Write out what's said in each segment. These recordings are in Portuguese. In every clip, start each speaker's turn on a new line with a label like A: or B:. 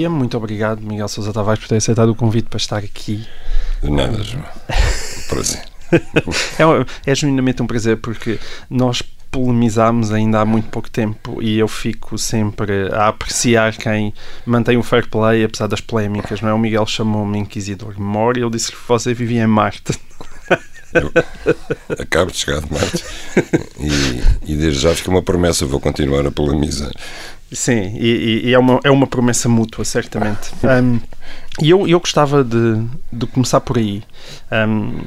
A: Dia, muito obrigado, Miguel Sousa Tavares, por ter aceitado o convite para estar aqui.
B: De nada, João. Prazer.
A: é, é genuinamente um prazer porque nós polemizámos ainda há muito pouco tempo e eu fico sempre a apreciar quem mantém o fair play apesar das polémicas, não é? O Miguel chamou-me Inquisidor Mor e eu disse que você vivia em Marte.
B: Eu acabo de chegar de Marte e, e desde já fica uma promessa, vou continuar a polemizar.
A: Sim, e, e, é, uma, é uma promessa mútua, certamente. Um, e eu, eu gostava de, de começar por aí. Um,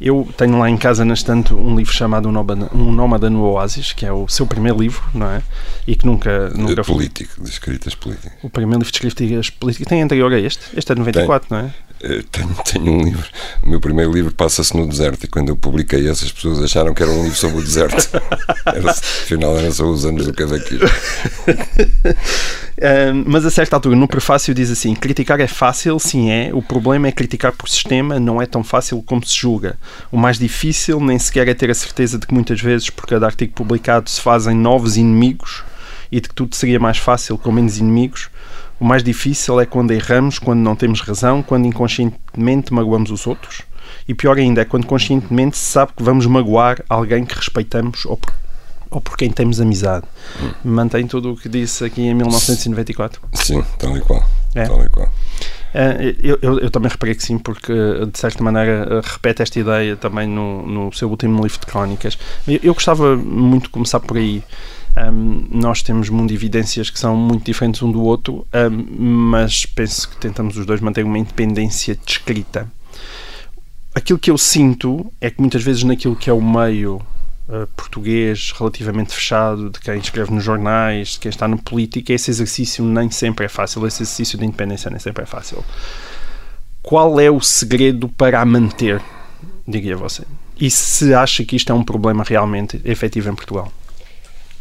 A: eu tenho lá em casa na estante um livro chamado Um Nómada, no Oásis, que é o seu primeiro livro, não é? E que nunca. nunca
B: de político, de escritas políticas.
A: O primeiro livro de escritas políticas. Tem anterior a este? Este é de 94,
B: Tem.
A: não é?
B: Eh, tenho, tenho um livro. O meu primeiro livro passa-se no deserto e quando eu publiquei esse, as pessoas acharam que era um livro sobre o deserto. era, afinal, eram só os anos do cavaquinho.
A: uh, mas a certa altura, no prefácio, diz assim: criticar é fácil, sim é. O problema é criticar por sistema, não é tão fácil como se julga. O mais difícil nem sequer é ter a certeza de que muitas vezes, por cada artigo publicado, se fazem novos inimigos e de que tudo seria mais fácil com menos inimigos. O mais difícil é quando erramos, quando não temos razão, quando inconscientemente magoamos os outros. E pior ainda é quando conscientemente se sabe que vamos magoar alguém que respeitamos ou por, ou por quem temos amizade. Hum. Mantém tudo o que disse aqui em 1994?
B: Sim, tal e qual. É. Tal e qual.
A: Uh, eu, eu, eu, também reparei que sim, porque de certa maneira repete esta ideia também no, no seu último livro de crónicas. Eu, eu gostava muito de começar por aí. Um, nós temos mundo evidências que são muito diferentes um do outro, um, mas penso que tentamos os dois manter uma independência de escrita. Aquilo que eu sinto é que muitas vezes naquilo que é o meio uh, português relativamente fechado, de quem escreve nos jornais, de quem está na política, esse exercício nem sempre é fácil, esse exercício de independência nem sempre é fácil. Qual é o segredo para a manter, diria você? E se acha que isto é um problema realmente efetivo em Portugal?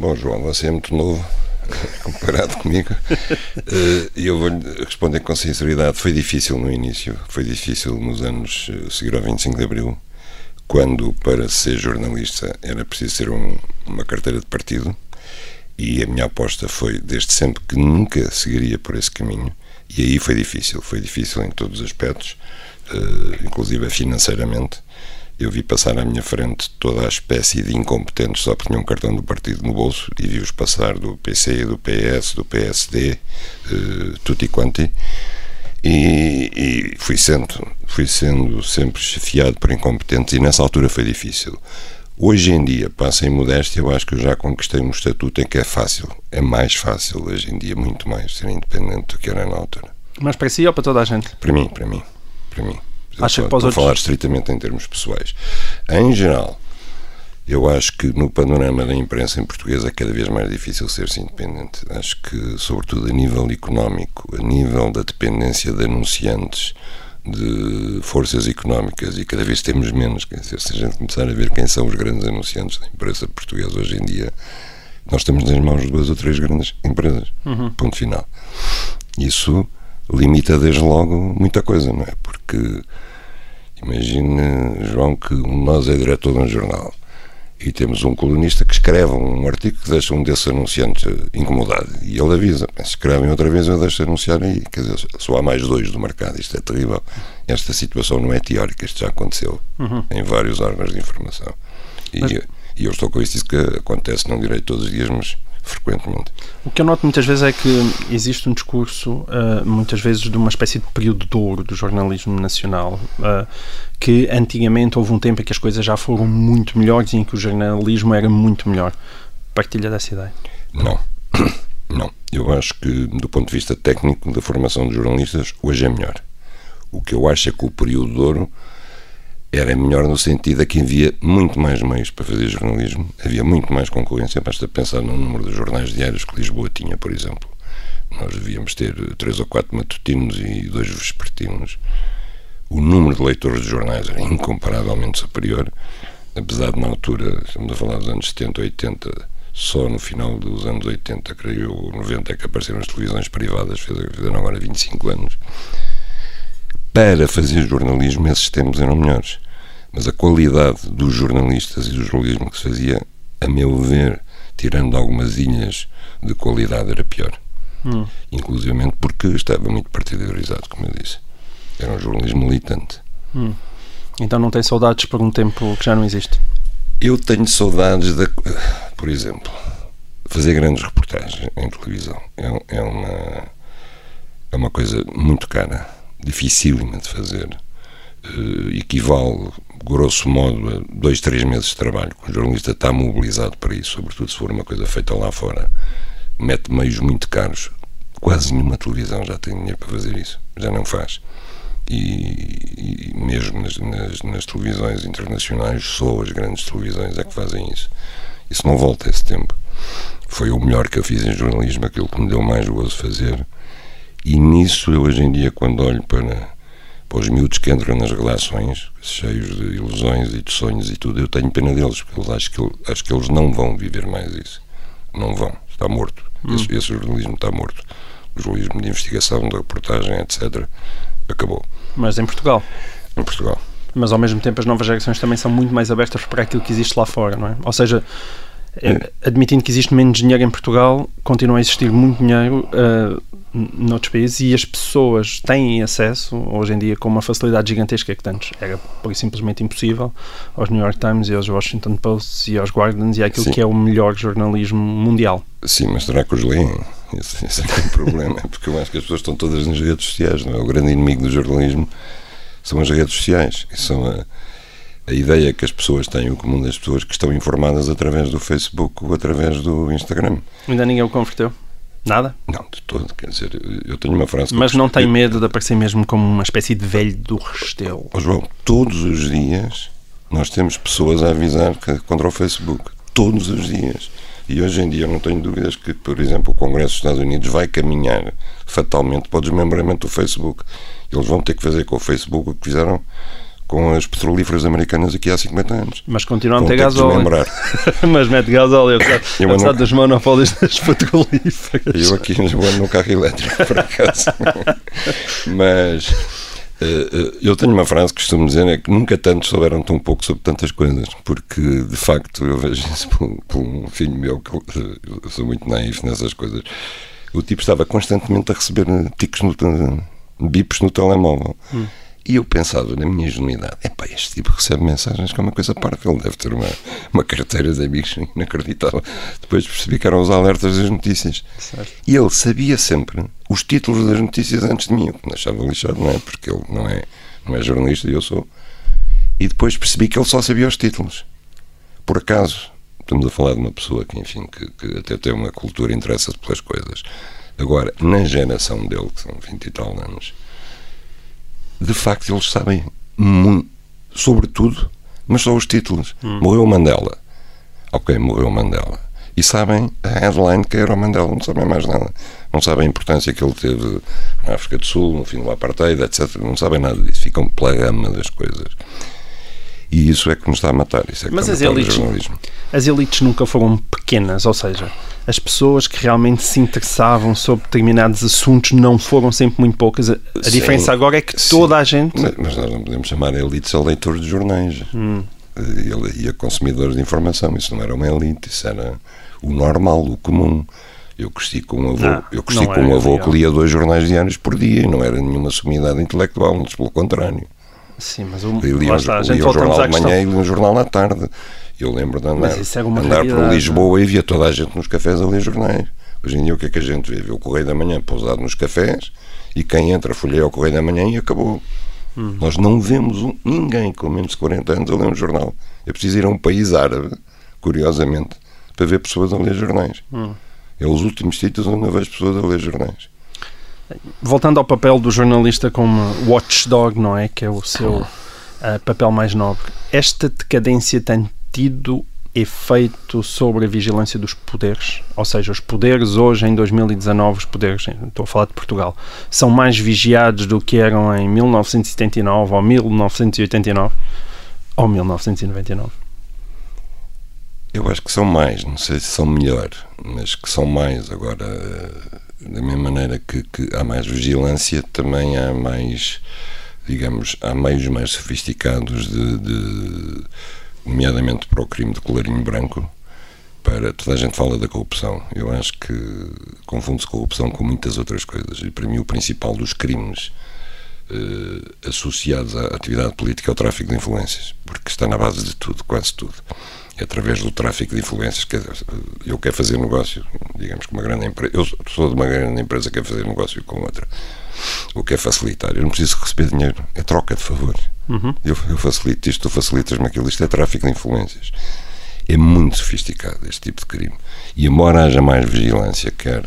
B: Bom, João, você é muito novo comparado comigo. Eh, e eu vou-lhe responder com sinceridade. Foi difícil no início, foi difícil nos anos eh, seguir ao 25 de Abril, quando para ser jornalista era preciso ter um, uma carteira de partido. E a minha aposta foi, desde sempre, que nunca seguiria por esse caminho. E aí foi difícil, foi difícil em todos os aspectos, uh, inclusive financeiramente eu vi passar à minha frente toda a espécie de incompetentes só porque tinham um cartão do partido no bolso e vi-os passar do PC, do PS, do PSD, uh, tutti quanti. E, e, fui, sendo, fui sendo sempre chefiado por incompetentes e nessa altura foi difícil. Hoje em dia, passa em modéstia, eu acho que eu já conquistei um estatuto em que é fácil. É mais fácil hoje em dia, muito mais, ser independente do que era na altura.
A: Mas para si ou para toda a gente?
B: Para mim, para mim, para mim.
A: Acha
B: que
A: para os
B: outros... falar estritamente em termos pessoais. Em geral, eu acho que no panorama da imprensa em português é cada vez mais difícil ser-se independente. Acho que, sobretudo a nível económico, a nível da dependência de anunciantes, de forças económicas, e cada vez temos menos. Quer dizer, se a gente começar a ver quem são os grandes anunciantes da imprensa portuguesa hoje em dia, nós estamos nas mãos de duas ou três grandes empresas. Uhum. Ponto final. Isso limita desde logo muita coisa, não é? Porque imagine, João, que nós é diretor de um jornal e temos um colunista que escreve um artigo que deixa um desses anunciantes incomodado. E ele avisa, se escrevem outra vez eu deixo anunciar aí, quer dizer, só há mais dois do mercado, isto é terrível. Esta situação não é teórica, isto já aconteceu uhum. em vários órgãos de informação. E, mas... e eu estou com isso que acontece não direi todos os dias, mas frequentemente.
A: O que eu noto muitas vezes é que existe um discurso, uh, muitas vezes, de uma espécie de período de ouro do jornalismo nacional, uh, que antigamente houve um tempo em que as coisas já foram muito melhores e em que o jornalismo era muito melhor. Partilha dessa ideia?
B: Não. Não. Eu acho que, do ponto de vista técnico da formação de jornalistas, hoje é melhor. O que eu acho é que o período de ouro era melhor no sentido a que havia muito mais meios para fazer jornalismo, havia muito mais concorrência, basta pensar no número de jornais diários que Lisboa tinha, por exemplo. Nós devíamos ter três ou quatro matutinos e dois vespertinos. O número de leitores de jornais era incomparavelmente superior, apesar de, na altura, estamos a falar dos anos 70, 80, só no final dos anos 80, creio eu, 90, é que apareceram as televisões privadas, fizeram agora 25 anos para fazer jornalismo esses tempos eram melhores. Mas a qualidade dos jornalistas e do jornalismo que se fazia, a meu ver, tirando algumas ilhas de qualidade, era pior. Hum. Inclusivamente porque estava muito partidarizado, como eu disse. Era um jornalismo militante.
A: Hum. Então não tem saudades por um tempo que já não existe?
B: Eu tenho saudades, de, por exemplo, fazer grandes reportagens em televisão. É, é, uma, é uma coisa muito cara, dificílima de fazer. Uh, equivale, grosso modo, a dois, três meses de trabalho. O jornalista está mobilizado para isso, sobretudo se for uma coisa feita lá fora. Mete meios muito caros. Quase nenhuma televisão já tem dinheiro para fazer isso. Já não faz e, e mesmo nas, nas, nas, televisões internacionais, só as grandes televisões é que fazem isso. Isso não volta esse tempo. Foi o melhor que eu fiz em jornalismo, aquilo que me deu mais gozo fazer. E nisso, eu hoje em dia, quando olho para, para os miúdos que entram nas relações, cheios de ilusões e de sonhos e tudo, eu tenho pena deles, porque eu acho que, acho que eles não vão viver mais isso. Não vão. Está morto. Hum. Esse, esse jornalismo está morto. O jornalismo de investigação, de reportagem, etc acabou.
A: Mas em Portugal?
B: Em Portugal.
A: Mas ao mesmo tempo as novas gerações também são muito mais abertas para aquilo que existe lá fora, não é? Ou seja, é. admitindo que existe menos dinheiro em Portugal, continua a existir muito dinheiro uh, noutros países e as pessoas têm acesso, hoje em dia, com uma facilidade gigantesca que antes era por simplesmente impossível, aos New York Times e aos Washington Posts e aos Guardians e àquilo Sim. que é o melhor jornalismo mundial.
B: Sim, mas será que os leem? Esse, esse é, é o problema, porque eu acho que as pessoas estão todas nas redes sociais, não é? O grande inimigo do jornalismo são as redes sociais e são a, a ideia que as pessoas têm, o comum das pessoas que estão informadas através do Facebook ou através do Instagram.
A: Ainda ninguém o converteu? Nada?
B: Não, de todo. Quer dizer, eu tenho uma frase.
A: Mas não tem medo de aparecer mesmo como uma espécie de velho do Restelo?
B: Oh, João, todos os dias nós temos pessoas a avisar que, contra o Facebook. Todos os dias. E hoje em dia eu não tenho dúvidas que, por exemplo, o Congresso dos Estados Unidos vai caminhar fatalmente para o desmembramento do Facebook. Eles vão ter que fazer com o Facebook o que fizeram com as petrolíferas americanas aqui há 50 anos.
A: Mas continuam a ter gasóleo. Mas mete gasóleo, apesar dos monopólios das petrolíferas.
B: Eu aqui em Lisboa no carro elétrico, por acaso. Mas uh, eu tenho uma frase que costumo dizer, é que nunca tantos souberam tão pouco sobre tantas coisas, porque de facto eu vejo isso por, por um filho meu, que eu sou muito naif nessas coisas. O tipo estava constantemente a receber ticos no, bips no telemóvel. Hum. E eu pensava, na minha ingenuidade, epá, este tipo recebe mensagens que é uma coisa parva, ele deve ter uma, uma carteira de amigos inacreditável. Depois percebi que eram os alertas das notícias. Certo. E ele sabia sempre os títulos das notícias antes de mim, o que me achava lixado, não é? Porque ele não é, não é jornalista e eu sou. E depois percebi que ele só sabia os títulos. Por acaso, estamos a falar de uma pessoa que, enfim, que, que até tem uma cultura, interessa-se pelas coisas. Agora, na geração dele, que são 20 e tal anos, de facto eles sabem muito, sobre tudo, mas só os títulos. Hum. Morreu Mandela. Ok, morreu Mandela. E sabem a headline que era o Mandela, não sabem mais nada. Não sabem a importância que ele teve na África do Sul, no fim do apartheid, etc. Não sabem nada disso. Ficam pela gama das coisas. E isso é que nos está a matar. Isso é que
A: Mas
B: as
A: elites, as elites nunca foram pequenas, ou seja, as pessoas que realmente se interessavam sobre determinados assuntos não foram sempre muito poucas. A, a diferença agora é que sim, toda a gente.
B: Mas nós não podemos chamar elites a leitores de jornais hum. e, a, consumidores de informação. Isso não era uma elite, isso era o normal, o comum. Eu cresci com um avô, não, eu cresci com um avô que lia dois jornais diários por dia e não era nenhuma sumidade intelectual, mas pelo contrário.
A: Sim, mas o, lia, está, a gente lia
B: o jornal de manhã e lia o jornal à tarde. Eu lembro de andar, é andar por Lisboa e via toda a gente nos cafés a ler jornais. Hoje em dia o que é que a gente vê? Vê o Correio da Manhã pousado nos cafés e quem entra folheia o Correio da Manhã e acabou. Hum. Nós não vemos um, ninguém com menos de 40 anos a ler um jornal. É preciso ir a um país árabe, curiosamente, para ver pessoas a ler jornais. Hum. É os últimos sítios onde eu vejo pessoas a ler jornais.
A: Voltando ao papel do jornalista como watchdog, não é? Que é o seu uh, papel mais nobre. Esta decadência tem tido efeito sobre a vigilância dos poderes? Ou seja, os poderes hoje, em 2019, os poderes, estou a falar de Portugal, são mais vigiados do que eram em 1979 ou 1989 ou 1999?
B: Eu acho que são mais, não sei se são melhor, mas que são mais. Agora, da mesma maneira que, que há mais vigilância, também há mais, digamos, há meios mais sofisticados de, de nomeadamente para o crime de colarinho branco, para. Toda a gente fala da corrupção. Eu acho que confunde-se corrupção com muitas outras coisas. E para mim, o principal dos crimes eh, associados à atividade política é o tráfico de influências, porque está na base de tudo, quase tudo. É através do tráfico de influências que eu quero fazer negócio, digamos que uma grande empresa. Eu sou de uma grande empresa que quer fazer negócio com outra. O que é facilitar? Eu não preciso receber dinheiro, é troca de favores. Uhum. Eu, eu facilito isto, tu facilitas-me aquilo. Isto é tráfico de influências é muito sofisticado este tipo de crime. E embora haja mais vigilância, quer,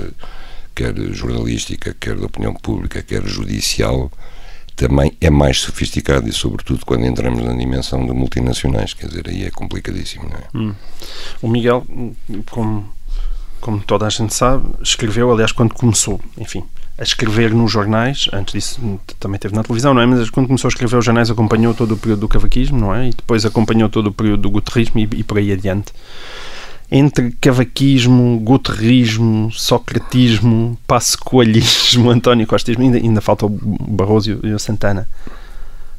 B: quer jornalística, quer da opinião pública, quer judicial, também é mais sofisticado e, sobretudo, quando entramos na dimensão de multinacionais. Quer dizer, aí é complicadíssimo, não é? Hum.
A: O Miguel, como, como toda a gente sabe, escreveu, aliás, quando começou, enfim, a escrever nos jornais, antes disso também teve na televisão, não é? Mas quando começou a escrever os jornais acompanhou todo o período do cavaquismo, não é? E depois acompanhou todo o período do guterrismo e, e por aí adiante. Entre cavaquismo, guterrismo, socratismo, passo-coalhismo, António Costismo, ainda, ainda falta o Barroso e o Santana.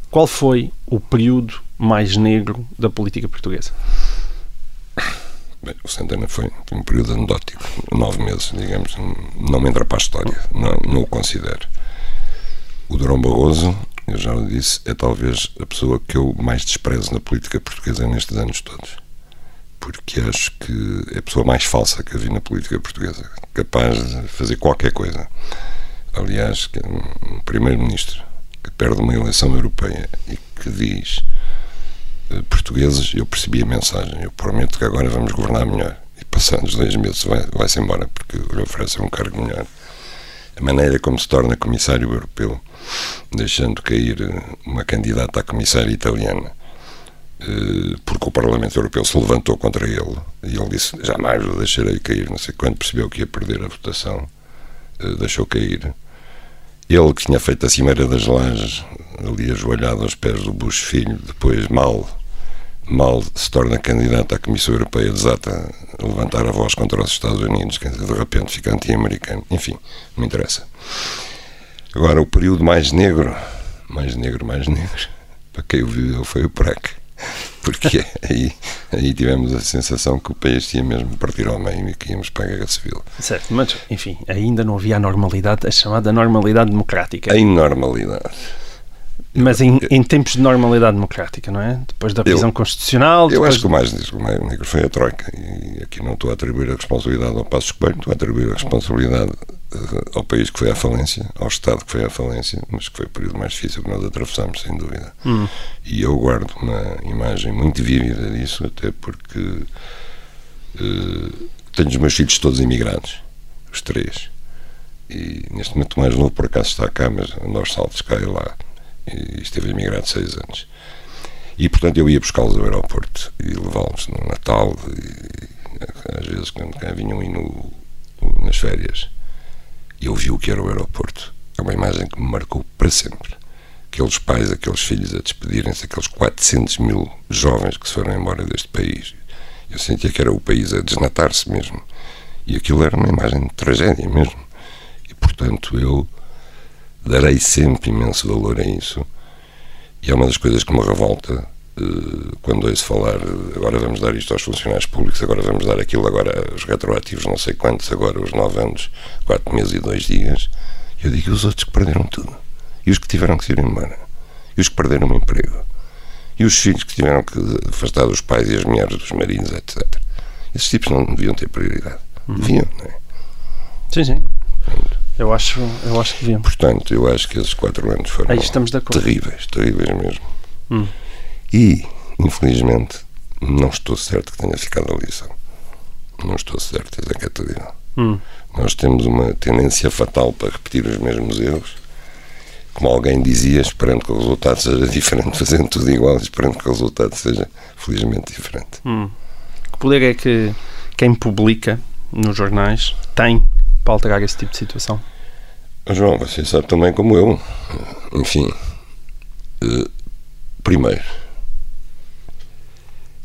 A: Qual foi o período mais negro da política portuguesa?
B: O Santana foi, um período anedótico, nove meses, digamos, não me entra para a história, não, não o considero. O Durão Barroso, eu já o disse, é talvez a pessoa que eu mais desprezo na política portuguesa nestes anos todos. Porque acho que é a pessoa mais falsa que havia na política portuguesa, capaz de fazer qualquer coisa. Aliás, que é um primeiro-ministro que perde uma eleição europeia e que diz eh, portugueses, eu percebi a mensagem. Eu prometo que agora vamos governar melhor. E passados dois meses vai-se vai embora, porque lhe oferecem um cargo melhor. A maneira como se torna comissário europeu, deixando cair eh, uma candidata a comissária italiana, porque o Parlamento Europeu se levantou contra ele e ele disse: jamais o deixarei cair. Não sei quando percebeu que ia perder a votação, deixou cair. Ele que tinha feito a Cimeira das Lajes, ali ajoelhado aos pés do Bush Filho, depois mal, mal se torna candidato à Comissão Europeia, desata a levantar a voz contra os Estados Unidos, que de repente fica anti-americano. Enfim, não interessa. Agora, o período mais negro, mais negro, mais negro, para quem o viveu foi o PREC porque aí, aí tivemos a sensação que o país tinha mesmo partir ao meio e que íamos para a guerra civil.
A: Certo, mas enfim, ainda não havia a normalidade, a chamada normalidade democrática.
B: A inormalidade.
A: Mas em, em, tempos de normalidade democrática, não é? Depois da revisão constitucional.
B: Eu acho que o mais, negro foi a Troika. E aqui não estou a atribuir a responsabilidade ao Passo Coelho, estou a atribuir a responsabilidade ao país que foi à falência, ao Estado que foi à falência, mas que foi o período mais difícil que nós atravessamos, sem dúvida. Hum. E eu guardo uma imagem muito vívida disso, até porque uh, tenho os meus filhos todos imigrados, os três. E neste momento o mais novo por acaso está cá, mas anda aos saltos cá e lá e esteve imigrado seis anos. E, portanto, eu ia buscá-los ao aeroporto e levá-los no Natal, e, às vezes, quando cá vinham ir no, nas férias. Eu vi o que era o aeroporto. É uma imagem que me marcou para sempre. Aqueles pais, aqueles filhos a despedirem-se, aqueles 400 mil jovens que se foram embora deste país. Eu sentia que era o país a desnatar-se mesmo. E aquilo era uma imagem de tragédia mesmo. E, portanto, eu darei sempre imenso valor a isso. E é uma das coisas que me revolta quando ouço falar agora vamos dar isto aos funcionários públicos, agora vamos dar aquilo, agora os retroativos não sei quantos, agora os nove anos, quatro meses e dois dias. Eu digo os outros que perderam tudo. E os que tiveram que ir embora. E os que perderam o emprego. E os filhos que tiveram que afastar dos pais e as mulheres dos maridos, etc. Esses tipos não deviam ter prioridade. Uhum. Deviam, não é?
A: Sim, sim. Pronto. Eu acho, eu acho que devíamos.
B: Portanto, eu acho que esses quatro anos foram terríveis, terríveis mesmo. Hum. E, infelizmente, não estou certo que tenha ficado a lição. Não estou certo, é que é terrível. Hum. Nós temos uma tendência fatal para repetir os mesmos erros. Como alguém dizia, esperando que o resultado seja diferente, fazendo tudo igual, esperando que o resultado seja, felizmente, diferente.
A: Hum. Que poder é que quem publica nos jornais tem para alterar esse tipo de situação?
B: João, você sabe também como eu. Enfim, uh, primeiro,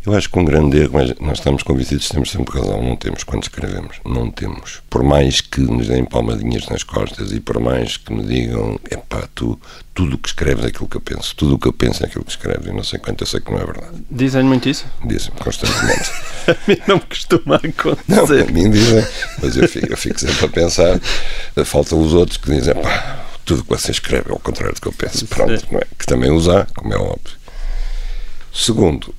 B: Eu acho que um grande erro, mas nós estamos convencidos que temos sempre razão, não temos quando escrevemos, não temos. Por mais que nos deem palmadinhas nas costas e por mais que me digam, é pá, tu, tudo o que escreves é aquilo que eu penso, tudo o que eu penso é aquilo que escreves, e não sei quanto, eu sei que não é verdade.
A: Dizem muito isso?
B: Dizem-me constantemente.
A: a mim não me costuma acontecer.
B: Não, a mim dizem, mas eu fico, eu fico sempre a pensar, faltam os outros que dizem, pá, tudo o que você escreve é ao contrário do que eu penso, pronto, não é? Que também usar, como é óbvio. Segundo,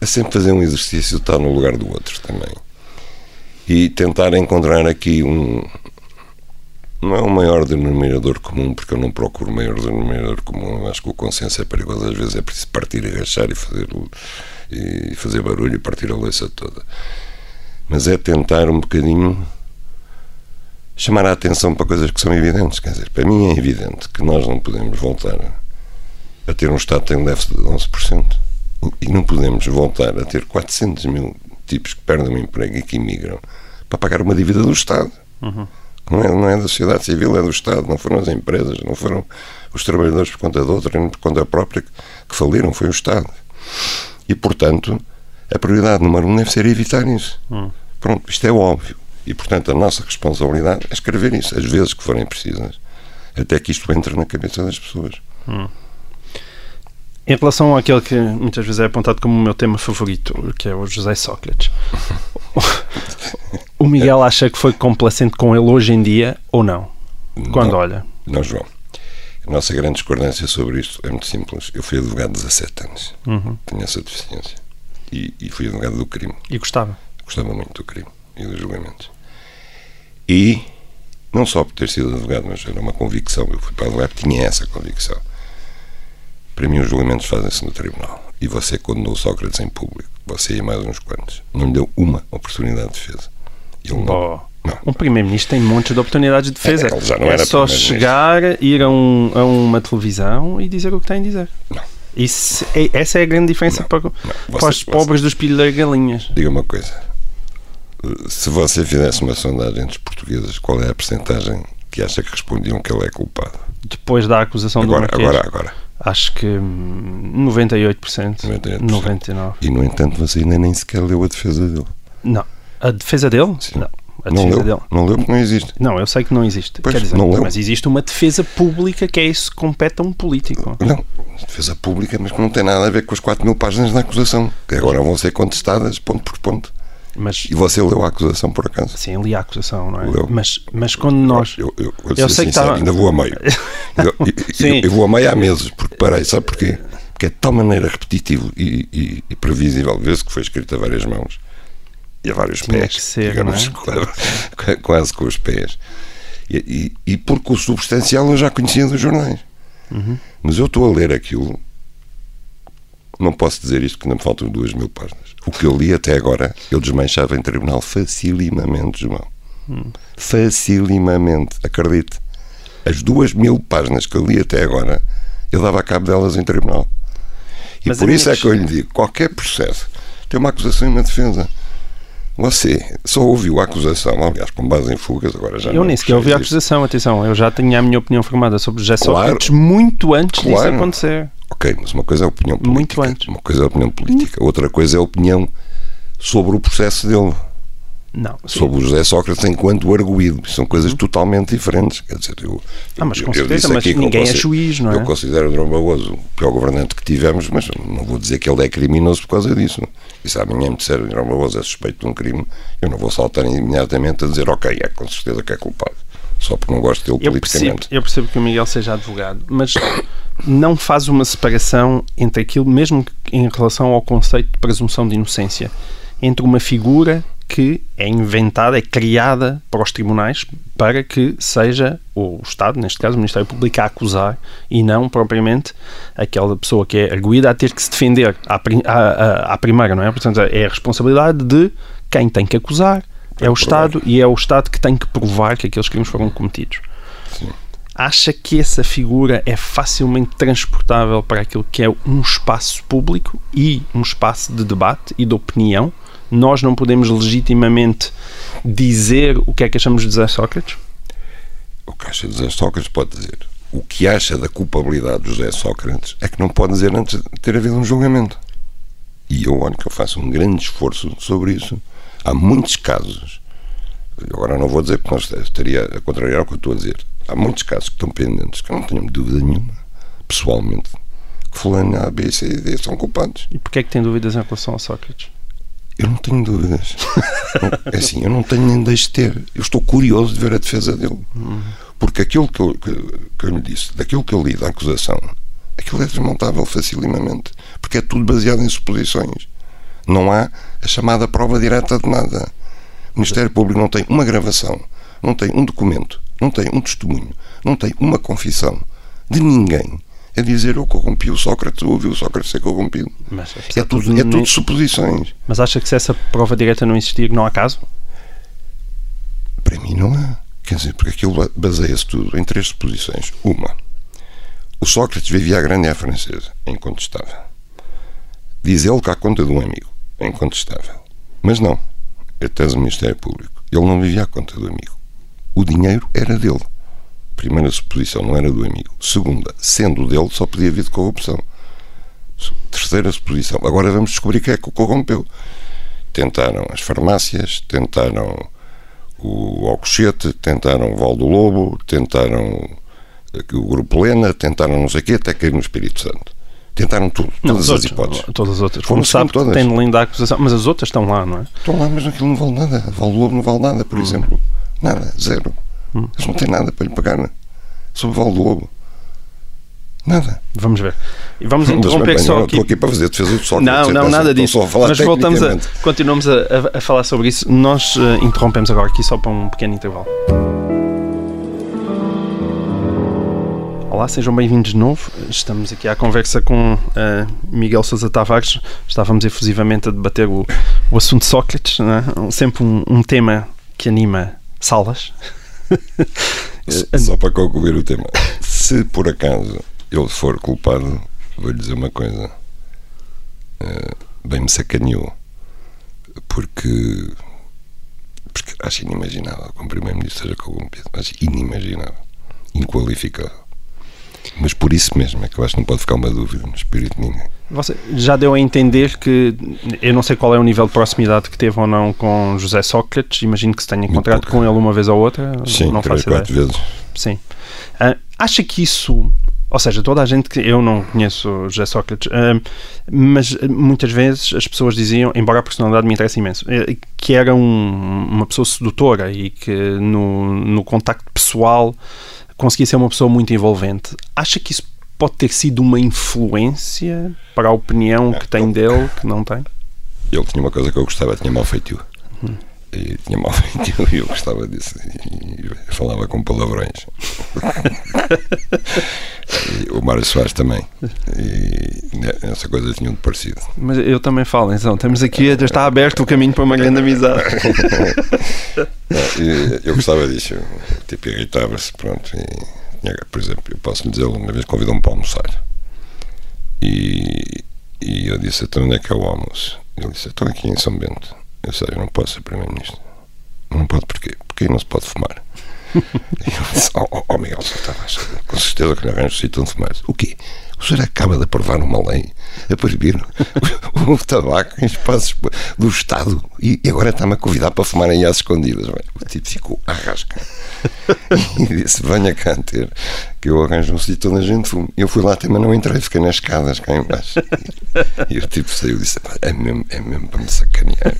B: é sempre fazer um exercício de estar no lugar do outro também. E tentar encontrar aqui um. Não é o maior denominador comum, porque eu não procuro maior denominador comum. Acho que o consenso é perigoso. Às vezes é preciso partir e agachar e fazer, e fazer barulho e partir a louça toda. Mas é tentar um bocadinho chamar a atenção para coisas que são evidentes. Quer dizer, para mim é evidente que nós não podemos voltar a ter um Estado que tem um déficit de 11% e não podemos voltar a ter 400 mil tipos que perdem o emprego e que imigram para pagar uma dívida do Estado. Uhum. Não, é, não é da sociedade civil, é do Estado. Não foram as empresas, não foram os trabalhadores por conta de outra, nem por conta própria que faliram, foi o Estado. E, portanto, a prioridade número um deve ser evitar isso. Uhum. Pronto, isto é óbvio. E, portanto, a nossa responsabilidade é escrever isso, às vezes que forem precisas, até que isto entre na cabeça das pessoas. Uhum.
A: Em relação àquele que muitas vezes é apontado como o meu tema favorito, que é o José Sócrates, o Miguel acha que foi complacente com ele hoje em dia ou não? Quando
B: não,
A: olha?
B: Não, João. A nossa grande discordância sobre isto é muito simples. Eu fui advogado de 17 anos. Uhum. Tenho essa deficiência. E, e, fui advogado do crime.
A: E gostava?
B: Gostava muito do crime e dos julgamentos. E, não só por ter sido advogado, mas era uma convicção. Eu fui para advogado tinha essa convicção para mim, os julgamentos fazem-se no tribunal. E você condenou Sócrates em público. Você e mais uns quantos. Não lhe deu uma oportunidade de defesa.
A: Ele não, não. Um primeiro-ministro tem montes de oportunidades de defesa. É, já não é só chegar, ir a, um, a, uma televisão e dizer o que tem a dizer.
B: Não.
A: Isso é, essa é a grande diferença não, para, não. Você, para os pobres dos pilhos das galinhas.
B: Diga uma coisa. Se você fizesse uma sondagem entre os portugueses, qual é a percentagem que acha que respondiam que ele é culpado?
A: Depois da acusação
B: agora,
A: do
B: Marquês? Agora, agora.
A: Acho que 98%. 98%. 99%.
B: E, no entanto, você ainda nem sequer leu a defesa dele.
A: Não. A defesa dele?
B: Sim.
A: Não.
B: A não leu, dele. não leu porque não existe.
A: Não, eu sei que não existe. Pois, Quer dizer, não leu. Mas existe uma defesa pública que é isso que compete a um político.
B: Não, defesa pública, mas que não tem nada a ver com as 4 mil páginas da acusação, que agora vão ser contestadas ponto por ponto. Mas, e você leu a acusação por acaso?
A: Sim, li a acusação, não é? Leu. Mas, mas quando nós.
B: Eu, eu, eu, eu sei sincero, que estava... ainda vou a meio. Sim. Eu, vou a meio há meses, porque parei, sabe porquê? Porque é de tal maneira repetitivo e, e, e previsível, vê-se que foi escrito a várias mãos e a vários
A: Tinha
B: pés,
A: ser,
B: digamos, é? quase com os pés. E, e, e, porque o substancial eu já conhecia dos jornais. Uhum. Mas eu estou a ler aquilo não posso dizer isto que não me faltam duas mil páginas. O que eu li até agora, eu desmanchava em tribunal facilimamente, João. Hum. Facilimamente, acredite. As duas mil páginas que eu li até agora, eu dava a cabo delas em tribunal. E Mas por isso é que eu lhe digo: qualquer processo tem uma acusação e uma defesa. Você só ouviu a acusação, aliás, com base em fugas, agora já
A: Eu nem sequer ouvi a acusação, atenção, eu já tinha a minha opinião formada sobre José claro, Sócrates muito antes claro. disso acontecer.
B: Ok, mas uma coisa é a opinião política. Muito antes. Uma coisa é a opinião política, outra coisa é a opinião sobre o processo dele.
A: Não,
B: sim. sobre o José Sócrates enquanto arguído. São coisas hum. totalmente diferentes. Quer dizer, eu,
A: ah, mas com certeza, mas ninguém é juiz, não é?
B: Eu considero o Dom Barroso o pior governante que tivemos, mas não vou dizer que ele é criminoso por causa disso. E se amanhã me disser que Dom Barroso é suspeito de um crime, eu não vou saltar imediatamente a dizer, ok, é com certeza que é culpado. Só porque não gosto dele eu politicamente.
A: Percebo, eu percebo que o Miguel seja advogado, mas não faz uma separação entre aquilo, mesmo em relação ao conceito de presunção de inocência, entre uma figura que é inventada, é criada para os tribunais para que seja o Estado, neste caso o Ministério Público, a acusar e não propriamente aquela pessoa que é arguída a ter que se defender à, à, à primeira, não é? Portanto, é a responsabilidade de quem tem que acusar, é o Estado e é o Estado que tem que provar que aqueles crimes foram cometidos. Sim. Acha que essa figura é facilmente transportável para aquilo que é um espaço público e um espaço de debate e de opinião? nós não podemos legitimamente dizer o que é que achamos de José Sócrates?
B: O que acha de José Sócrates pode dizer. O que acha da culpabilidade de José Sócrates é que não pode dizer antes de ter havido um julgamento. E eu olho que eu faço um grande esforço sobre isso. Há muitos casos, agora não vou dizer nós estaria a contrariar o que eu estou a dizer. Há muitos casos que estão pendentes, que eu não tenho dúvida nenhuma, pessoalmente, que fulano A, B, C e D são culpados.
A: E porquê é que tem dúvidas em relação a Sócrates?
B: Eu não tenho dúvidas. é assim, eu não tenho nem deixo de ter. Eu estou curioso de ver a defesa dele. Uhum. Porque aquilo que eu, que, que eu lhe disse, daquilo que eu li da acusação, aquilo é desmontável facilmente. Porque é tudo baseado em suposições. Não há a chamada prova direta de nada. O Ministério Público não tem uma gravação, não tem um documento, não tem um testemunho, não tem uma confissão de ninguém a dizer eu corrompi o Sócrates ou ouvi o Sócrates ser corrompido. Mas, é, tudo, é tudo suposições.
A: Mas acha que se essa prova direta não existir, não há caso?
B: Para mim não há. Quer dizer, porque aquilo baseia-se tudo em três suposições. Uma, o Sócrates vivia a grande francesa, é incontestável. Diz ele que há conta de um amigo, é incontestável. Mas não, é tese do Ministério Público. Ele não vivia à conta do amigo. O dinheiro era dele. Primeira suposição, não era do amigo. Segunda, sendo dele, só podia vir de corrupção. Terceira suposição, agora vamos descobrir quem é que o corrompeu. Tentaram as farmácias, tentaram o Alcochete, tentaram o Val do Lobo, tentaram o Grupo Lena, tentaram não sei o quê, até cair no Espírito Santo. Tentaram tudo, todas as hipóteses.
A: Todas as outras. Como sabe, todas. tem linda acusação, mas as outras estão lá, não é?
B: Estão lá, mas aquilo não vale nada. Val do Lobo não vale nada, por hum. exemplo. Nada, zero. Hum. Eles não têm nada para lhe pagar sobre o Val do Lobo. Nada.
A: Vamos ver. E vamos interromper bem,
B: só
A: não,
B: aqui. Estou aqui para fazer defesa do
A: Sócrates. Não, não, nada disso. Mas voltamos a, continuamos a, a, falar sobre isso. Nós uh, interrompemos agora aqui só para um pequeno intervalo. Olá, sejam bem-vindos de novo. Estamos aqui à conversa com uh, Miguel Sousa Tavares. Estávamos efusivamente a debater o, o assunto Sócrates, é? sempre um, um, tema que anima salas.
B: Só para concluir o tema. Se por acaso ele for culpado, vou-lhe dizer uma coisa. Uh, bem me sacaneou. Porque, porque acho inimaginável que um primeiro-ministro seja corrompido. Acho inimaginável. Inqualificável. Mas por isso mesmo é que eu acho que não pode ficar uma dúvida no espírito de ninguém.
A: Você já deu a entender que eu não sei qual é o nível de proximidade que teve ou não com José Sócrates, imagino que se tenha encontrado com ele uma vez ou outra.
B: Sim,
A: não
B: faço quatro ideia. vezes.
A: Sim. Uh, acha que isso ou seja, toda a gente que eu não conheço José Sócrates, uh, mas muitas vezes as pessoas diziam, embora a personalidade me interesse imenso, uh, que era um, uma pessoa sedutora e que no, no contacto pessoal conseguia ser uma pessoa muito envolvente. Acha que isso pode ter sido uma influência para a opinião que tem dele, que não tem?
B: Ele tinha uma coisa que eu gostava, tinha mal feitio. E tinha mal e eu gostava disso. E falava com palavrões. o Mário Soares também. E essa coisa tinha um de parecido.
A: Mas eu também falo, então. Temos aqui, já está aberto o caminho para uma grande amizade.
B: eu gostava disso. Tipo, irritava-se, pronto. E, por exemplo, eu posso lhe dizer, uma vez convidou-me para almoçar. E, e eu disse, então onde é que é o almoço? Ele disse, estou aqui em São Bento. Eu sei, eu não posso ser Primeiro-Ministro. Não pode porquê? Porque aí não se pode fumar. Disse, oh, oh Miguel, tá, com certeza que lhe arranjo sítio onde fumar. O quê? O senhor acaba de aprovar uma lei a proibir o, o tabaco em espaços do Estado e, e agora está-me a convidar para fumar aí às escondidas. O tipo ficou à rasca e disse: Venha cá ter, que eu arranjo um sítio onde a gente fume. Eu fui lá mas não entrei, fiquei nas escadas cá embaixo. E, e o tipo saiu e disse: É mesmo, é mesmo para me sacanear.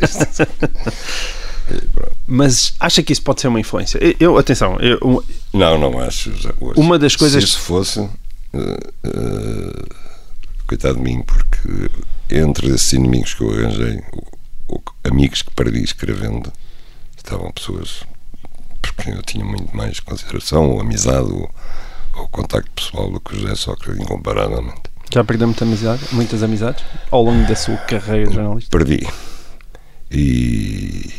A: Mas acha que isso pode ser uma influência? Eu, atenção, eu,
B: não, não acho.
A: Uma das coisas.
B: Se isso fosse, Uh, coitado de mim, porque entre esses inimigos que eu arranjei, amigos que perdi escrevendo, estavam pessoas porque eu tinha muito mais consideração, ou amizade, ou, ou contacto pessoal do que o José Sócrates, incomparavelmente.
A: Já perdeu muita amizade, muitas amizades ao longo da sua carreira de jornalista?
B: Perdi. E,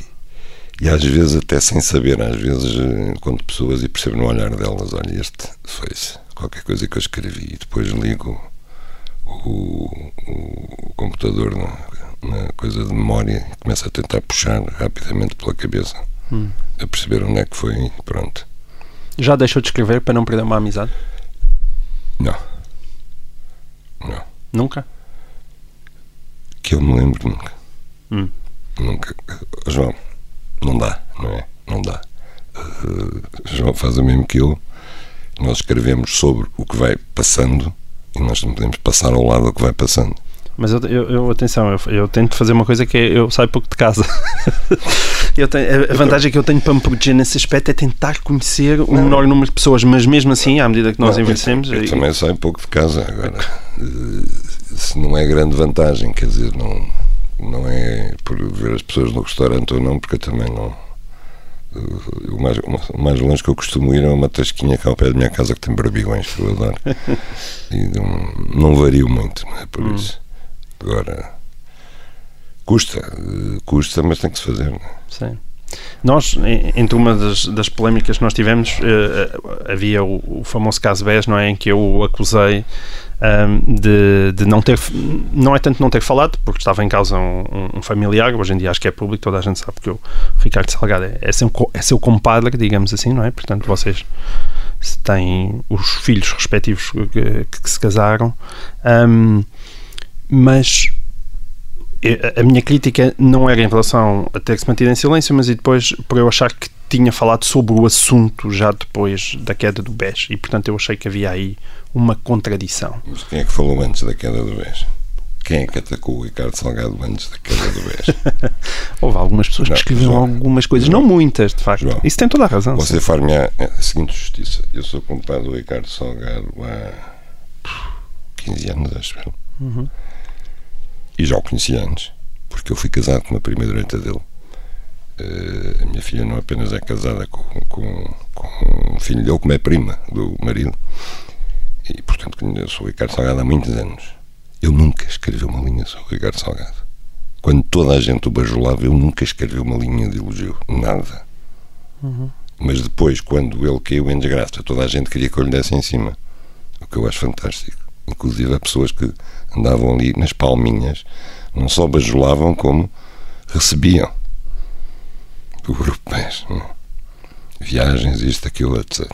B: e às vezes até sem saber, às vezes encontro pessoas e percebo no olhar delas, olha, este foi-se qualquer coisa que eu escrevi e depois ligo o, o computador na, na, coisa de memória e começo a tentar puxar rapidamente pela cabeça hum. a perceber onde é que foi e pronto.
A: Já deixou de escrever para não perder uma amizade?
B: Não. Não.
A: Nunca?
B: que eu me lembro nunca.
A: Hum.
B: Nunca. João, não dá, não é? Não dá. Uh, João faz o mesmo que eu. Nós escrevemos sobre o que vai passando e nós não podemos passar ao lado do que vai passando.
A: Mas eu, eu, eu atenção, eu, eu, tento fazer uma coisa que é eu saio pouco de casa. eu tenho, a vantagem que eu tenho para me proteger nesse aspecto é tentar conhecer o menor número de pessoas, mas mesmo assim, à medida que nós não, envelhecemos.
B: Eu, também saio pouco de casa agora. Se não é grande vantagem, quer dizer, não, por ver as pessoas no restaurante ou não, porque eu também não. O mais, o mais longe que eu costumo ir é uma tasquinha cá ao pé da minha casa que tem barbigões que eu adoro. e não, não vario muito, não é por hum. isso. Agora, custa, custa, mas tem que se fazer. Não é?
A: Sim. Nós, entre uma das, das polémicas que nós tivemos, uh, havia o, o, famoso caso BES, não é? Em que eu o acusei um, de, de, não ter, não é tanto não ter falado, porque estava em causa um, um, familiar, hoje em dia acho que é público, toda a gente sabe que o Ricardo Salgado é, é, seu, é seu compadre, digamos assim, não é? Portanto, vocês têm os filhos respectivos que, que se casaram. Um, mas a minha crítica não era em relação a ter se mantido em silêncio, mas e depois por eu achar que tinha falado sobre o assunto já depois da queda do BES e portanto eu achei que havia aí uma contradição.
B: Mas quem é que falou antes da queda do BES? Quem é que atacou o Ricardo Salgado antes da queda do BES?
A: Houve algumas pessoas não, que escreveram João, algumas coisas, João, não muitas, de facto. João, Isso tem toda a razão.
B: Você far-me a, a seguinte justiça. Eu sou compadre do Ricardo Salgado há 15 anos, acho eu. Uhum e já o conhecia antes, porque eu fui casado com a primeira direita dele. Uh, a minha filha não apenas é casada com, com, com um filho dele, como é prima do marido, e portanto sou o Ricardo Salgado há muitos anos. Eu nunca escrevi uma linha sobre o Ricardo Salgado. Quando toda a gente o bajulava, eu nunca escrevi uma linha de elogio, nada. Uhum. Mas depois, quando ele caiu em desgraça, toda a gente queria que eu lhe desse em cima, o que eu acho fantástico. Inclusive há pessoas que andavam ali nas palminhas, não só bajulavam como recebiam do grupo PES. Viagens, isto, aquilo, etc.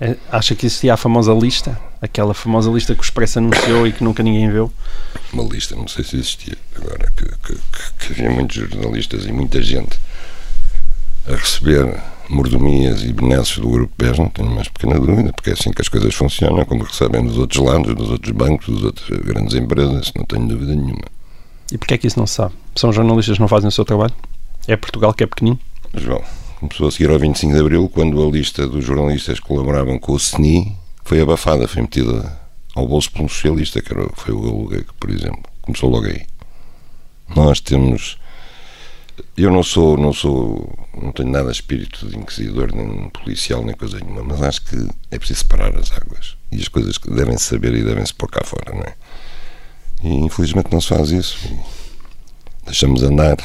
A: É, acha que existia a famosa lista? Aquela famosa lista que o Expresso anunciou e que nunca ninguém viu?
B: Uma lista, não sei se existia. Agora, que, que, que havia muitos jornalistas e muita gente a receber mordomias e benesses do Grupo PES, não tenho mais pequena dúvida, porque é assim que as coisas funcionam, como recebem dos outros lados, dos outros bancos, das outras grandes empresas, não tenho dúvida nenhuma.
A: E porquê é que isso não se sabe? São jornalistas que não fazem o seu trabalho? É Portugal que é pequenino?
B: João, começou a seguir ao 25 de Abril, quando a lista dos jornalistas que colaboravam com o CNI foi abafada, foi metida ao bolso por um socialista, que era, foi o Galuga, por exemplo. Começou logo aí. Nós temos eu não sou, não sou, não tenho nada de espírito de inquisidor, nem policial, nem coisa nenhuma, mas acho que é preciso separar as águas e as coisas que devem saber e devem se pôr cá fora, não é? E infelizmente não se faz isso. deixamos andar.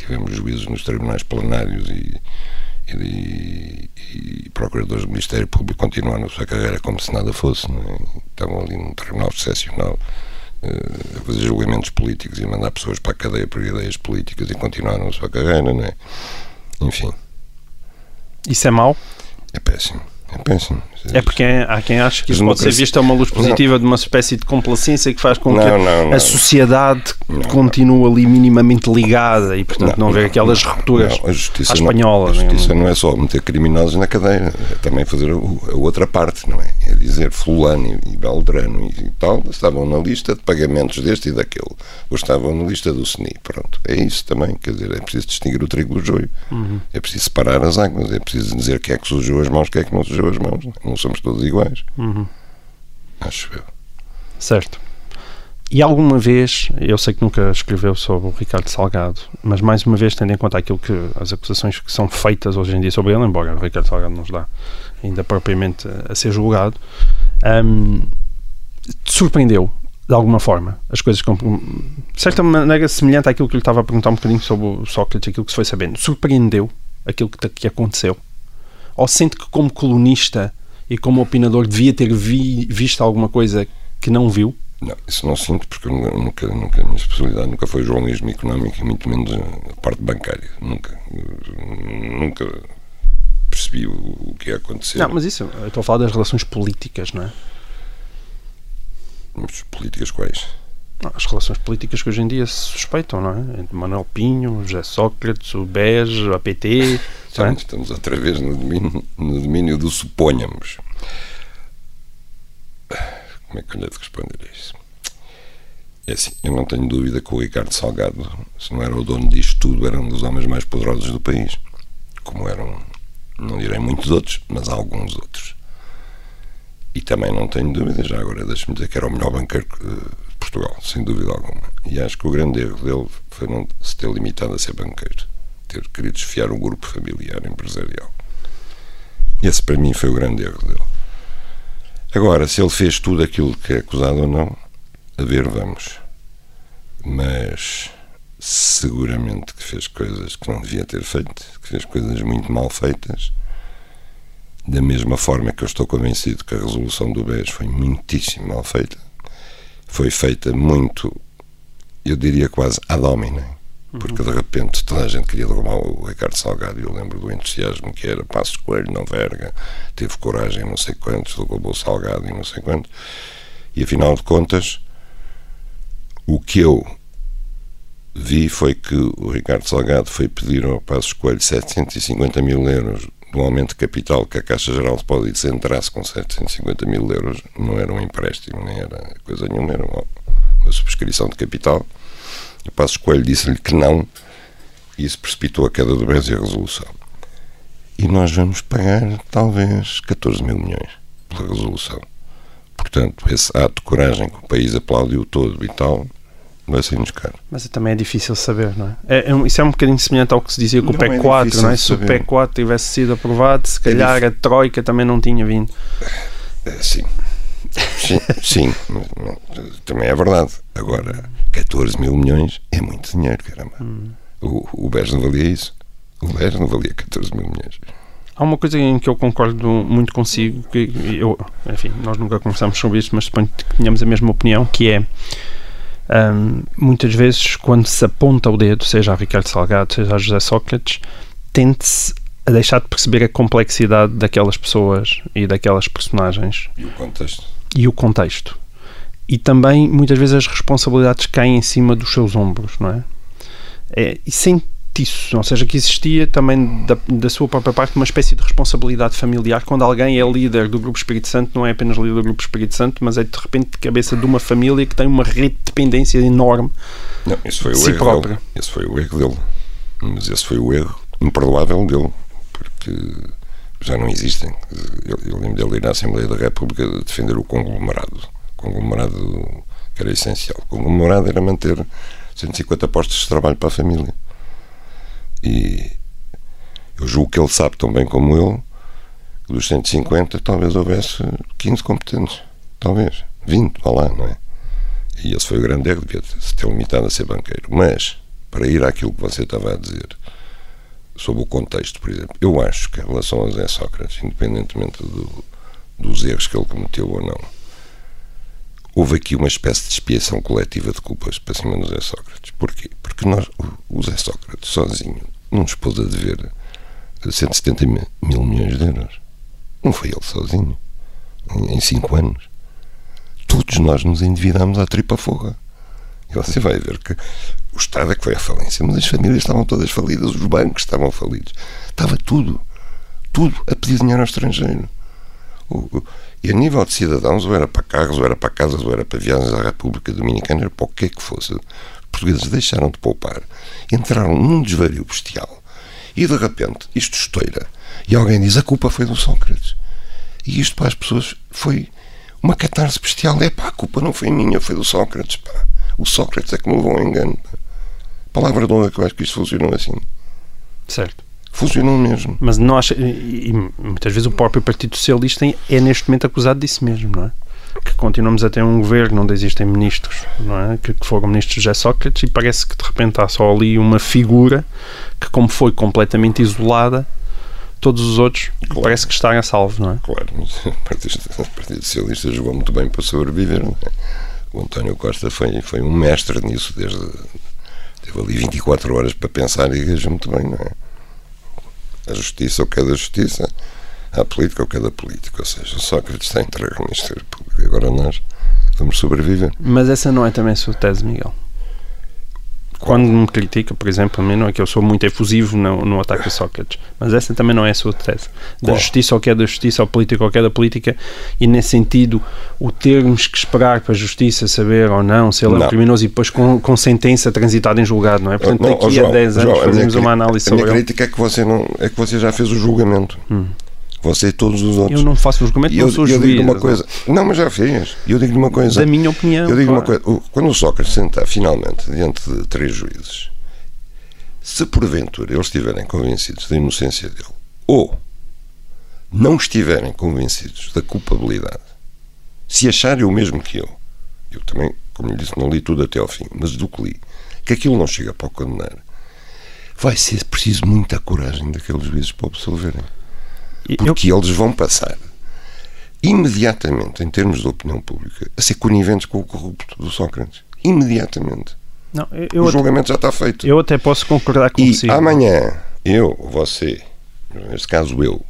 B: Tivemos juízos nos tribunais plenários e, e, e, procuradores do Ministério Público continuaram a sua carreira como se nada fosse, não é? Estavam ali num tribunal excepcional uh, a fazer julgamentos políticos e mandar pessoas para a cadeia por ideias políticas e continuaram a sua carreira, não é? Enfim.
A: Isso é mau?
B: É péssimo. É péssimo.
A: É porque há quem acha que isso pode ser visto a uma luz positiva não. de uma espécie de complacência que faz com não, que não, a sociedade continue ali minimamente ligada e, portanto, não, haver aquelas rupturas a justiça à espanhola.
B: a justiça não é só meter criminosos na cadeia, é também fazer a, outra parte, não é? É dizer fulano e beltrano e tal estavam na lista de pagamentos deste e daquele, ou estavam na lista do SNI. Pronto, é isso também. Quer dizer, é preciso distinguir o trigo do joio. Uhum. É preciso separar as águas, é preciso dizer quem é que sujou as mãos, quem é que não sujou as mãos. Não somos todos iguais. Uhum. Acho eu.
A: Certo. E alguma vez, eu sei que nunca escreveu sobre o Ricardo Salgado, mas mais uma vez, tendo em conta aquilo que as acusações que são feitas hoje em dia sobre ele, embora o Ricardo Salgado não está ainda propriamente a, ser julgado, um, te surpreendeu de alguma forma as coisas de certa maneira semelhante àquilo que lhe estava a perguntar um bocadinho sobre o Sócrates, aquilo que se foi sabendo, surpreendeu aquilo que, que aconteceu? Ou sente que como colunista e como opinador devia ter vi, visto alguma coisa que não viu?
B: Não, isso não sinto, porque nunca, nunca, a minha especialidade nunca foi jornalismo económico e muito menos a parte bancária. Nunca. Nunca percebi o, o que ia acontecer.
A: Não, mas isso, eu estou a falar das relações políticas, não é?
B: Mas políticas quais?
A: As relações políticas que hoje em dia se suspeitam, não é? Entre Manuel Pinho, José Sócrates, o BES, o APT.
B: Estamos, é? estamos outra vez no domínio, no domínio do suponhamos. Como é que eu lhe de responder a isso? É assim, eu não tenho dúvida que o Ricardo Salgado, se não era o dono disto tudo, era um dos homens mais poderosos do país. Como eram, não direi muitos outros, mas alguns outros. E também não tenho dúvida, já agora deixe-me dizer que era o melhor banqueiro Portugal, sem dúvida alguma. E acho que o grande erro dele foi não se ter limitado a ser banqueiro, ter querido desfiar um grupo familiar empresarial. Esse para mim foi o grande erro dele. Agora, se ele fez tudo aquilo que é acusado ou não, a ver, vamos. Mas seguramente que fez coisas que não devia ter feito, que fez coisas muito mal feitas. Da mesma forma que eu estou convencido que a resolução do BES foi muitíssimo mal feita, foi feita muito, eu diria quase ad hominem, porque de repente toda a gente queria derrubar o Ricardo Salgado eu lembro do entusiasmo que era Passos Coelho, não verga, teve coragem, não sei quantos, derrubou o Salgado e não sei quantos, e afinal de contas o que eu vi foi que o Ricardo Salgado foi pedir ao Passos Coelho 750 mil euros do aumento de capital que a Caixa Geral de Depósitos entrasse com 750 mil euros. Não era um empréstimo, nem era coisa nenhuma, era uma, uma subscrição de capital. O Passos Coelho disse-lhe que não e isso precipitou a queda do BES e a resolução. E nós vamos pagar talvez 14 mil milhões pela resolução. Portanto, esse ato de coragem que o país aplaudiu todo e tal, vai sair-nos caro.
A: Mas também é difícil saber, não é? é, é isso é um bocadinho semelhante ao que se dizia com o PEC 4, não é? Se o PEC 4 tivesse sido aprovado, se é calhar é a Troika também não tinha vindo.
B: É, sim. Sim, sim, também é verdade. Agora, 14 mil milhões é muito dinheiro, caramba. Hum. O, o BES não valia isso. O BES não valia 14 mil milhões.
A: Há uma coisa em que eu concordo muito consigo, que eu, enfim, nós nunca conversamos sobre isso, mas suponho que tenhamos a mesma opinião, que é um, muitas vezes, quando se aponta o dedo, seja a Ricardo Salgado, seja a José Sócrates, tente-se a deixar de perceber a complexidade daquelas pessoas e daquelas personagens.
B: E o contexto.
A: E o contexto. E também, muitas vezes, as responsabilidades caem em cima dos seus ombros, não é? é e sem isso, ou seja, que existia também da, da, sua própria parte uma espécie de responsabilidade familiar quando alguém é líder do Grupo Espírito Santo, não é apenas líder do Grupo Espírito Santo, mas é de repente de cabeça de uma família que tem uma rede de dependência enorme
B: não, foi de o si erro própria. Dele. Esse foi o erro dele, mas esse foi o erro imperdoável dele, porque já não existem. Eu, eu lembro dele ir à Assembleia da República defender o conglomerado, o conglomerado que era essencial. O conglomerado era manter 150 postos de trabalho para a família e eu julgo que ele sabe tão bem como eu que dos 150 talvez houvesse 15 competentes. Talvez. 20, vá lá, não é? E esse foi o grande erro, devia se ter limitado a ser banqueiro. Mas, para ir àquilo que você estava a dizer, sobre o contexto, por exemplo, eu acho que em relação a José Sócrates, independentemente do, dos erros que ele cometeu ou não, houve aqui uma espécie de expiação coletiva de culpas para cima do Zé Sócrates. Porquê? Porque nós, o Zé Sócrates sozinho não nos pôs a dever 170 mil, mil milhões de euros. Não foi ele sozinho. Em, em cinco anos. Todos nós nos endividámos à tripa foga. E você vai ver que o Estado é que foi à falência, mas as famílias estavam todas falidas, os bancos estavam falidos. Estava tudo. Tudo a pedir dinheiro ao estrangeiro. E a nível de cidadãos, ou era para carros, ou era para casas, ou era para viagens à República Dominicana, era para o que é que fosse. Portugueses deixaram de poupar, entraram num desvario bestial. E de repente isto estoura. E alguém diz: a culpa foi do Sócrates. E isto para as pessoas foi uma catarse bestial. É pá, a culpa não foi minha, foi do Sócrates. Pá. O Sócrates é que me levou ao engano. Pá. Palavra de honra que eu acho que isto funcionou assim.
A: Certo
B: funcionam mesmo.
A: Mas não acha, e, muitas vezes o próprio Partido Socialista é neste momento acusado disso mesmo, não é? Que continuamos a ter um governo onde existem ministros, não é? Que, que foram ministros de José Sócrates e parece que de repente há só ali uma figura que, como foi completamente isolada, todos os outros claro. parece que estão a salvo, não é?
B: Claro, o Partido, Partido Socialista jogou muito bem para sobreviver, não é? O António Costa foi, foi um mestre nisso, desde. teve ali 24 horas para pensar e reagiu muito bem, não é? a justiça, o que é da justiça, a política, o que é da política. Ou seja, Sócrates está entregue ao Ministério Público. Agora nós vamos sobreviver.
A: Mas essa não é também a sua tese, Miguel? Quando me critica, por exemplo, a mim não é que eu sou muito efusivo no, no ataque a Sócrates, mas essa também não é a sua tese. Da
B: Qual?
A: justiça ao que é da justiça, ao político ao que é da política, e nesse sentido, o termos que esperar para a justiça saber ou não se ele é um
B: Não.
A: criminoso e depois com, com sentença transitada em julgado, não é? Portanto,
B: Não,
A: daqui
B: ó,
A: a
B: João,
A: 10 anos
B: João,
A: fazemos uma análise
B: A minha
A: sobre ele.
B: crítica é que você não é que você já fez o julgamento. Você e todos os outros.
A: Eu não faço julgamento,
B: E
A: não
B: eu,
A: sou
B: eu
A: juiz.
B: digo uma coisa. Não, mas já fez. Eu digo-lhe uma coisa.
A: Da minha opinião.
B: Eu digo uma
A: claro.
B: coisa. o- Quando o Sócrates sentar finalmente diante de três juízes, se porventura eles estiverem convencidos da inocência dele ou não estiverem convencidos da culpabilidade, se acharem o mesmo que eu, eu também, como lhe disse, não li tudo até ao fim, mas do que li, que aquilo não chega para o condenar, vai ser preciso muita coragem daqueles juízes para o absolverem.
A: Eu-
B: Porque eles vão passar imediatamente, em termos de opinião pública, a ser coniventes com o corrupto do Sócrates. Imediatamente.
A: não, eu,
B: o
A: até,
B: julgamento já está feito.
A: eu até posso concordar
B: e
A: consigo.
B: amanhã, eu, você, neste caso eu,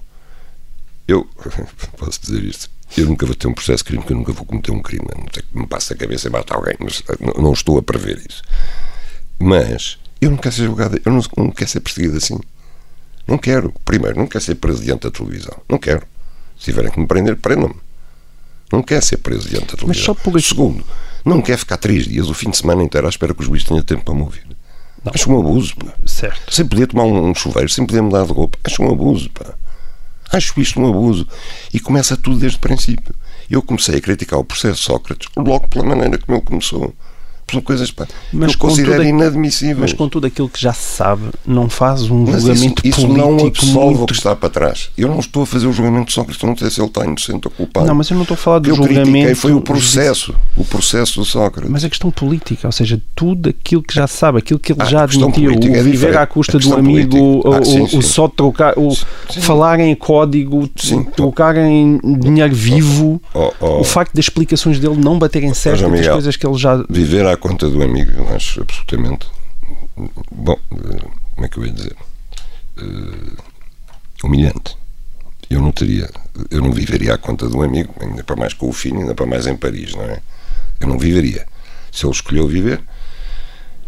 B: eu posso dizer isto. Eu nunca vou ter um processo de crime, porque eu nunca vou cometer um crime. Não sei que me passa a cabeça e mata alguém, mas eh, não, não estou a prever isso. Mas eu não quero ser julgado, eu não, não quero ser perseguido assim. Não quero. Primeiro, não quero ser preso diante da televisão. Não quero. Se tiverem que me prender, prendam-me. Não quero ser preso diante da televisão.
A: Mas só por isso-
B: Segundo, não quero ficar três dias, o fim de semana inteiro, à espera que o juiz tenha tempo para me ouvir. Acho um abuso, pá.
A: Certo.
B: Sem poder tomar um, um chuveiro, sem poder mudar de roupa. Acho um abuso, pá. Acho isto um abuso. E começa tudo desde o princípio. Eu comecei a criticar o processo de Sócrates logo pela maneira como ele começou. São coisas, pá,
A: Mas
B: que eu considero inadmissíveis.
A: Mas com tudo aquilo que já se sabe, não faz um
B: Mas isso,
A: julgamento
B: isso
A: político
B: não absolve o
A: muito...
B: que está para trás. Eu não estou a fazer o julgamento de Sócrates, não sei se ele está inocente ou culpado.
A: Não, mas eu não estou a falar
B: o
A: do
B: eu
A: julgamento...
B: foi o processo. O processo do Sócrates.
A: Mas a questão política, ou seja, tudo aquilo que já se sabe, aquilo que ele
B: Ah,
A: já admitiu,
B: é
A: o viver
B: diferente.
A: à custa do amigo,
B: política-
A: o,
B: Ah, sim,
A: o-
B: sim.
A: o só trocar, o
B: Sim.
A: falar em código,
B: Sim.
A: trocar em dinheiro vivo,
B: Oh, oh,
A: o facto das explicações dele não baterem certo
B: Miguel.
A: coisas que ele já.
B: Viver à conta do amigo, eu acho absolutamente. Bom, eh, como é que eu ia dizer? Eh, humilhante. Eu não teria. Eu não viveria à conta do amigo, ainda para mais com o filho, ainda para mais em Paris, não é? Eu não viveria. Se ele escolheu viver,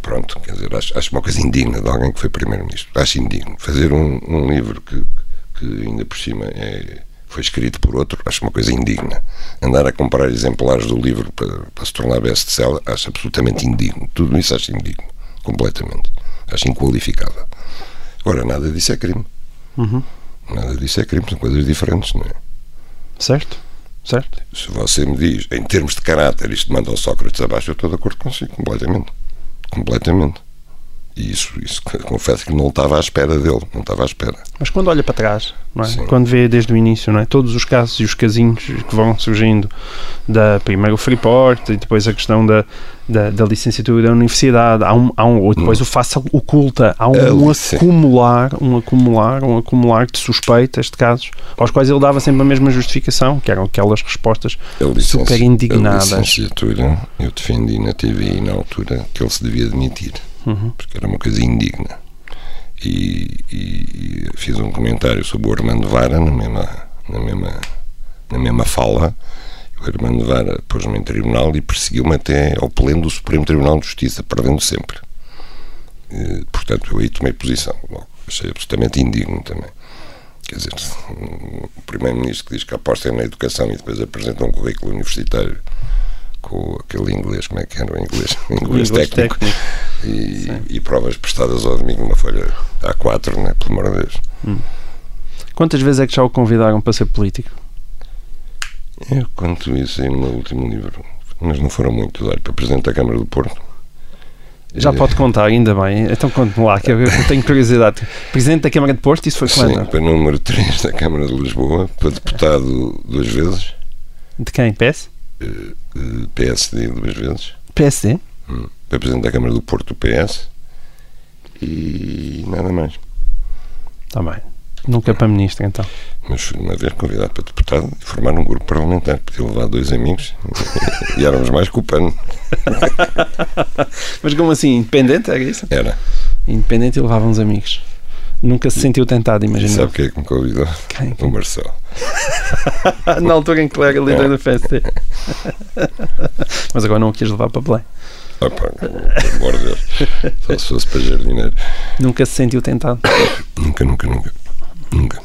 B: pronto, quer dizer, acho, acho uma coisa indigna de alguém que foi primeiro-ministro. Acho indigno. Fazer um, um livro que, que ainda por cima é, foi escrito por outro, acho uma coisa indigna. Andar a comprar exemplares do livro para, para se tornar best-seller, acho absolutamente indigno. Tudo isso acho indigno, completamente. Acho inqualificável. Agora, nada disso é crime.
A: Uhum.
B: Nada disso é crime, são coisas diferentes, não é?
A: Certo? Certo?
B: Se você me diz, em termos de caráter, isto manda o Sócrates abaixo, eu estou de acordo consigo, completamente. Completamente. E isso, isso confesso que não estava à espera dele, não estava à espera.
A: Mas quando olha para trás, é? Quando vê desde o início, não é? todos os casos e os casinhos que vão surgindo, da primeiro o Freeport e depois a questão da, da, da licenciatura da universidade, há um, há um, ou depois o faça oculta, há um
B: licen-
A: acumular, um acumular, um acumular de suspeitas de casos, aos quais ele dava sempre a mesma justificação, que eram aquelas respostas super indignadas.
B: A licenciatura, eu defendi na TVI na altura que ele se devia demitir,
A: Uhum.
B: porque era uma coisa indigna. E, e- e fiz um comentário sobre o Armando Vara na mesma, na mesma, na mesma fala. O Armando Vara pôs-me em tribunal e perseguiu-me até ao pleno do Supremo Tribunal de Justiça, perdendo sempre. Eh, Portanto, eu aí tomei posição. Logo, achei absolutamente indigno também. Quer dizer, um primeiro-ministro que diz que aposta na educação e depois apresenta um currículo universitário com aquele inglês, como é que era o inglês? O inglês,
A: inglês
B: técnico,
A: técnico.
B: E, e provas prestadas ao domingo numa folha A4, né? pelo amor de Deus.
A: Quantas vezes é que já o convidaram para ser político?
B: Eu conto isso aí no meu último livro, mas não foram muitos. Olha, para Presidente da Câmara do Porto.
A: Já
B: Eh,
A: pode contar, ainda bem. Então conte-me lá, que eu tenho curiosidade. Presidente da Câmara de Porto, isso foi
B: Sim,
A: quando?
B: para número 3 da Câmara de Lisboa, para deputado duas vezes,
A: De quem? PS?
B: eh, PSD duas vezes,
A: PSD?
B: Hum, para Presidente da Câmara do Porto, PS, e nada mais.
A: Está bem. Nunca para ministro, então.
B: Mas fui uma vez convidado para deputado e formar um grupo parlamentar. Podia levar dois amigos e éramos mais que o pano.
A: Mas como assim? Independente? Era isso?
B: Era.
A: Independente e levava uns amigos. Nunca se sentiu tentado, imagina.
B: sabe quem é que me convidou?
A: Quem?
B: O Marcelo.
A: Na altura em que era líder da PST. Mas agora não o quis levar para Belém.
B: Ah, pá, pelo amor de Deus. Só se fosse para jardineiro.
A: Nunca se sentiu tentado.
B: Nunca, nunca, nunca. Nunca.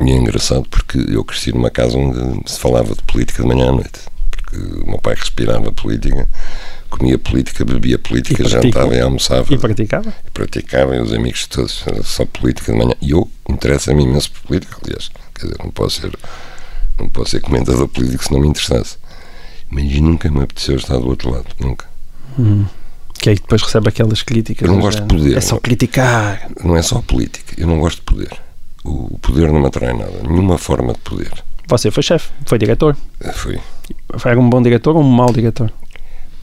B: E é engraçado porque eu cresci numa casa onde se falava de política de manhã à noite. Porque o meu pai respirava política, comia política, bebia política,
A: E
B: jantava e almoçava.
A: E praticava?
B: E praticava, e os amigos todos, só política de manhã. E eu interessa-me imenso por política, aliás. Quer dizer, não posso ser, não posso ser comentador político se não me interessasse. Mas nunca me apeteceu estar do outro lado, nunca.
A: Que aí depois recebe aquelas críticas.
B: Eu não gosto de poder,
A: É só criticar.
B: Não é só política, eu não gosto de poder. O poder não me atrai nada, nenhuma forma de poder.
A: Você foi chefe, foi diretor.
B: Eh, Fui
A: Era um bom diretor ou um mau diretor?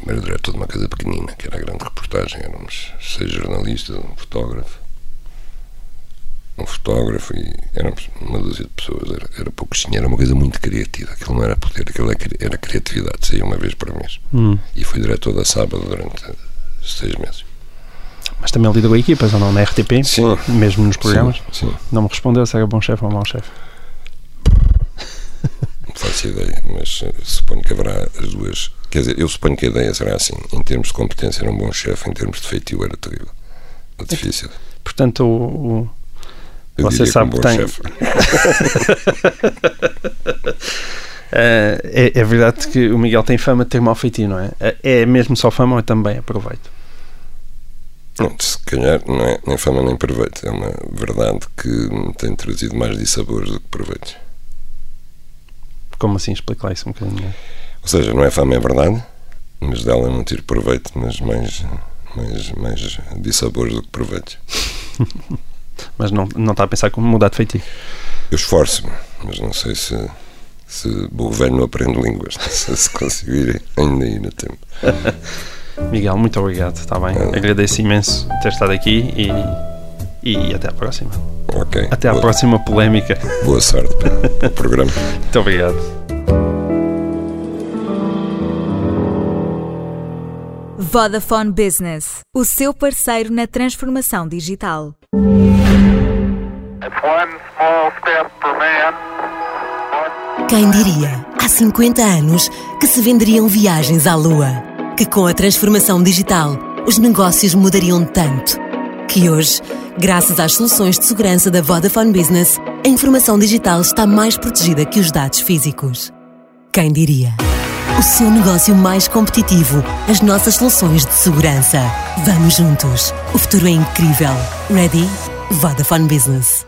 B: era diretor de uma coisa pequenina, que era a grande reportagem. Éramos seis jornalistas, um fotógrafo. Um fotógrafo e éramos uma dúzia de pessoas. Era, era pouco era uma coisa muito criativa. Aquilo não era poder, aquilo era, cri- era criatividade. Saía uma vez por mês.
A: Hum.
B: E fui diretor da sábado durante seis meses.
A: Mas também liderou equipas ou não? Na RTP?
B: Sim.
A: Mesmo nos programas?
B: Sim, sim.
A: Não me respondeu se era bom chefe ou mau chefe.
B: Não faço ideia, mas eh, suponho que haverá as duas. Quer dizer, eu suponho que a ideia será assim. Em termos de competência, era um bom chefe, em termos de feitio, era terrível. Era difícil.
A: Portanto, o, o-
B: Eu
A: Você
B: diria
A: sabe
B: que
A: tem-
B: chefe.
A: eh, é, é verdade que o Miguel tem fama de ter mau feitio, não é? Eh, É mesmo só fama ou é também aproveito?
B: Não, se calhar não é nem fama nem proveito. É uma verdade que tem trazido mais dissabores do que proveitos.
A: Como assim? Explica lá isso um bocadinho.
B: Ou seja, não é fama, é verdade, mas dela não tiro proveito, mas mais, mais, mais dissabores do que proveitos.
A: Mas não, não está a pensar como mudar de feitio.
B: Eu esforço-me, mas não sei se, se o não aprende línguas. Não sei se consigo ir ainda ir a tempo.
A: Miguel, muito obrigado, está bem? Agradeço imenso ter estado aqui e, e até à próxima.
B: Ok.
A: Até à
B: boa,
A: próxima polémica.
B: boa sorte para, para o programa.
A: Muito obrigado.
C: Vodafone Business, o seu parceiro na transformação digital.
D: Quem diria, há 50 anos, que se venderiam viagens à Lua? Que com a transformação digital, os negócios mudariam tanto? Que hoje, graças às soluções de segurança da Vodafone Business, a informação digital está mais protegida que os dados físicos. Quem diria? O seu negócio mais competitivo, as nossas soluções de segurança. Vamos juntos. O futuro é incrível. Ready? Vodafone Business.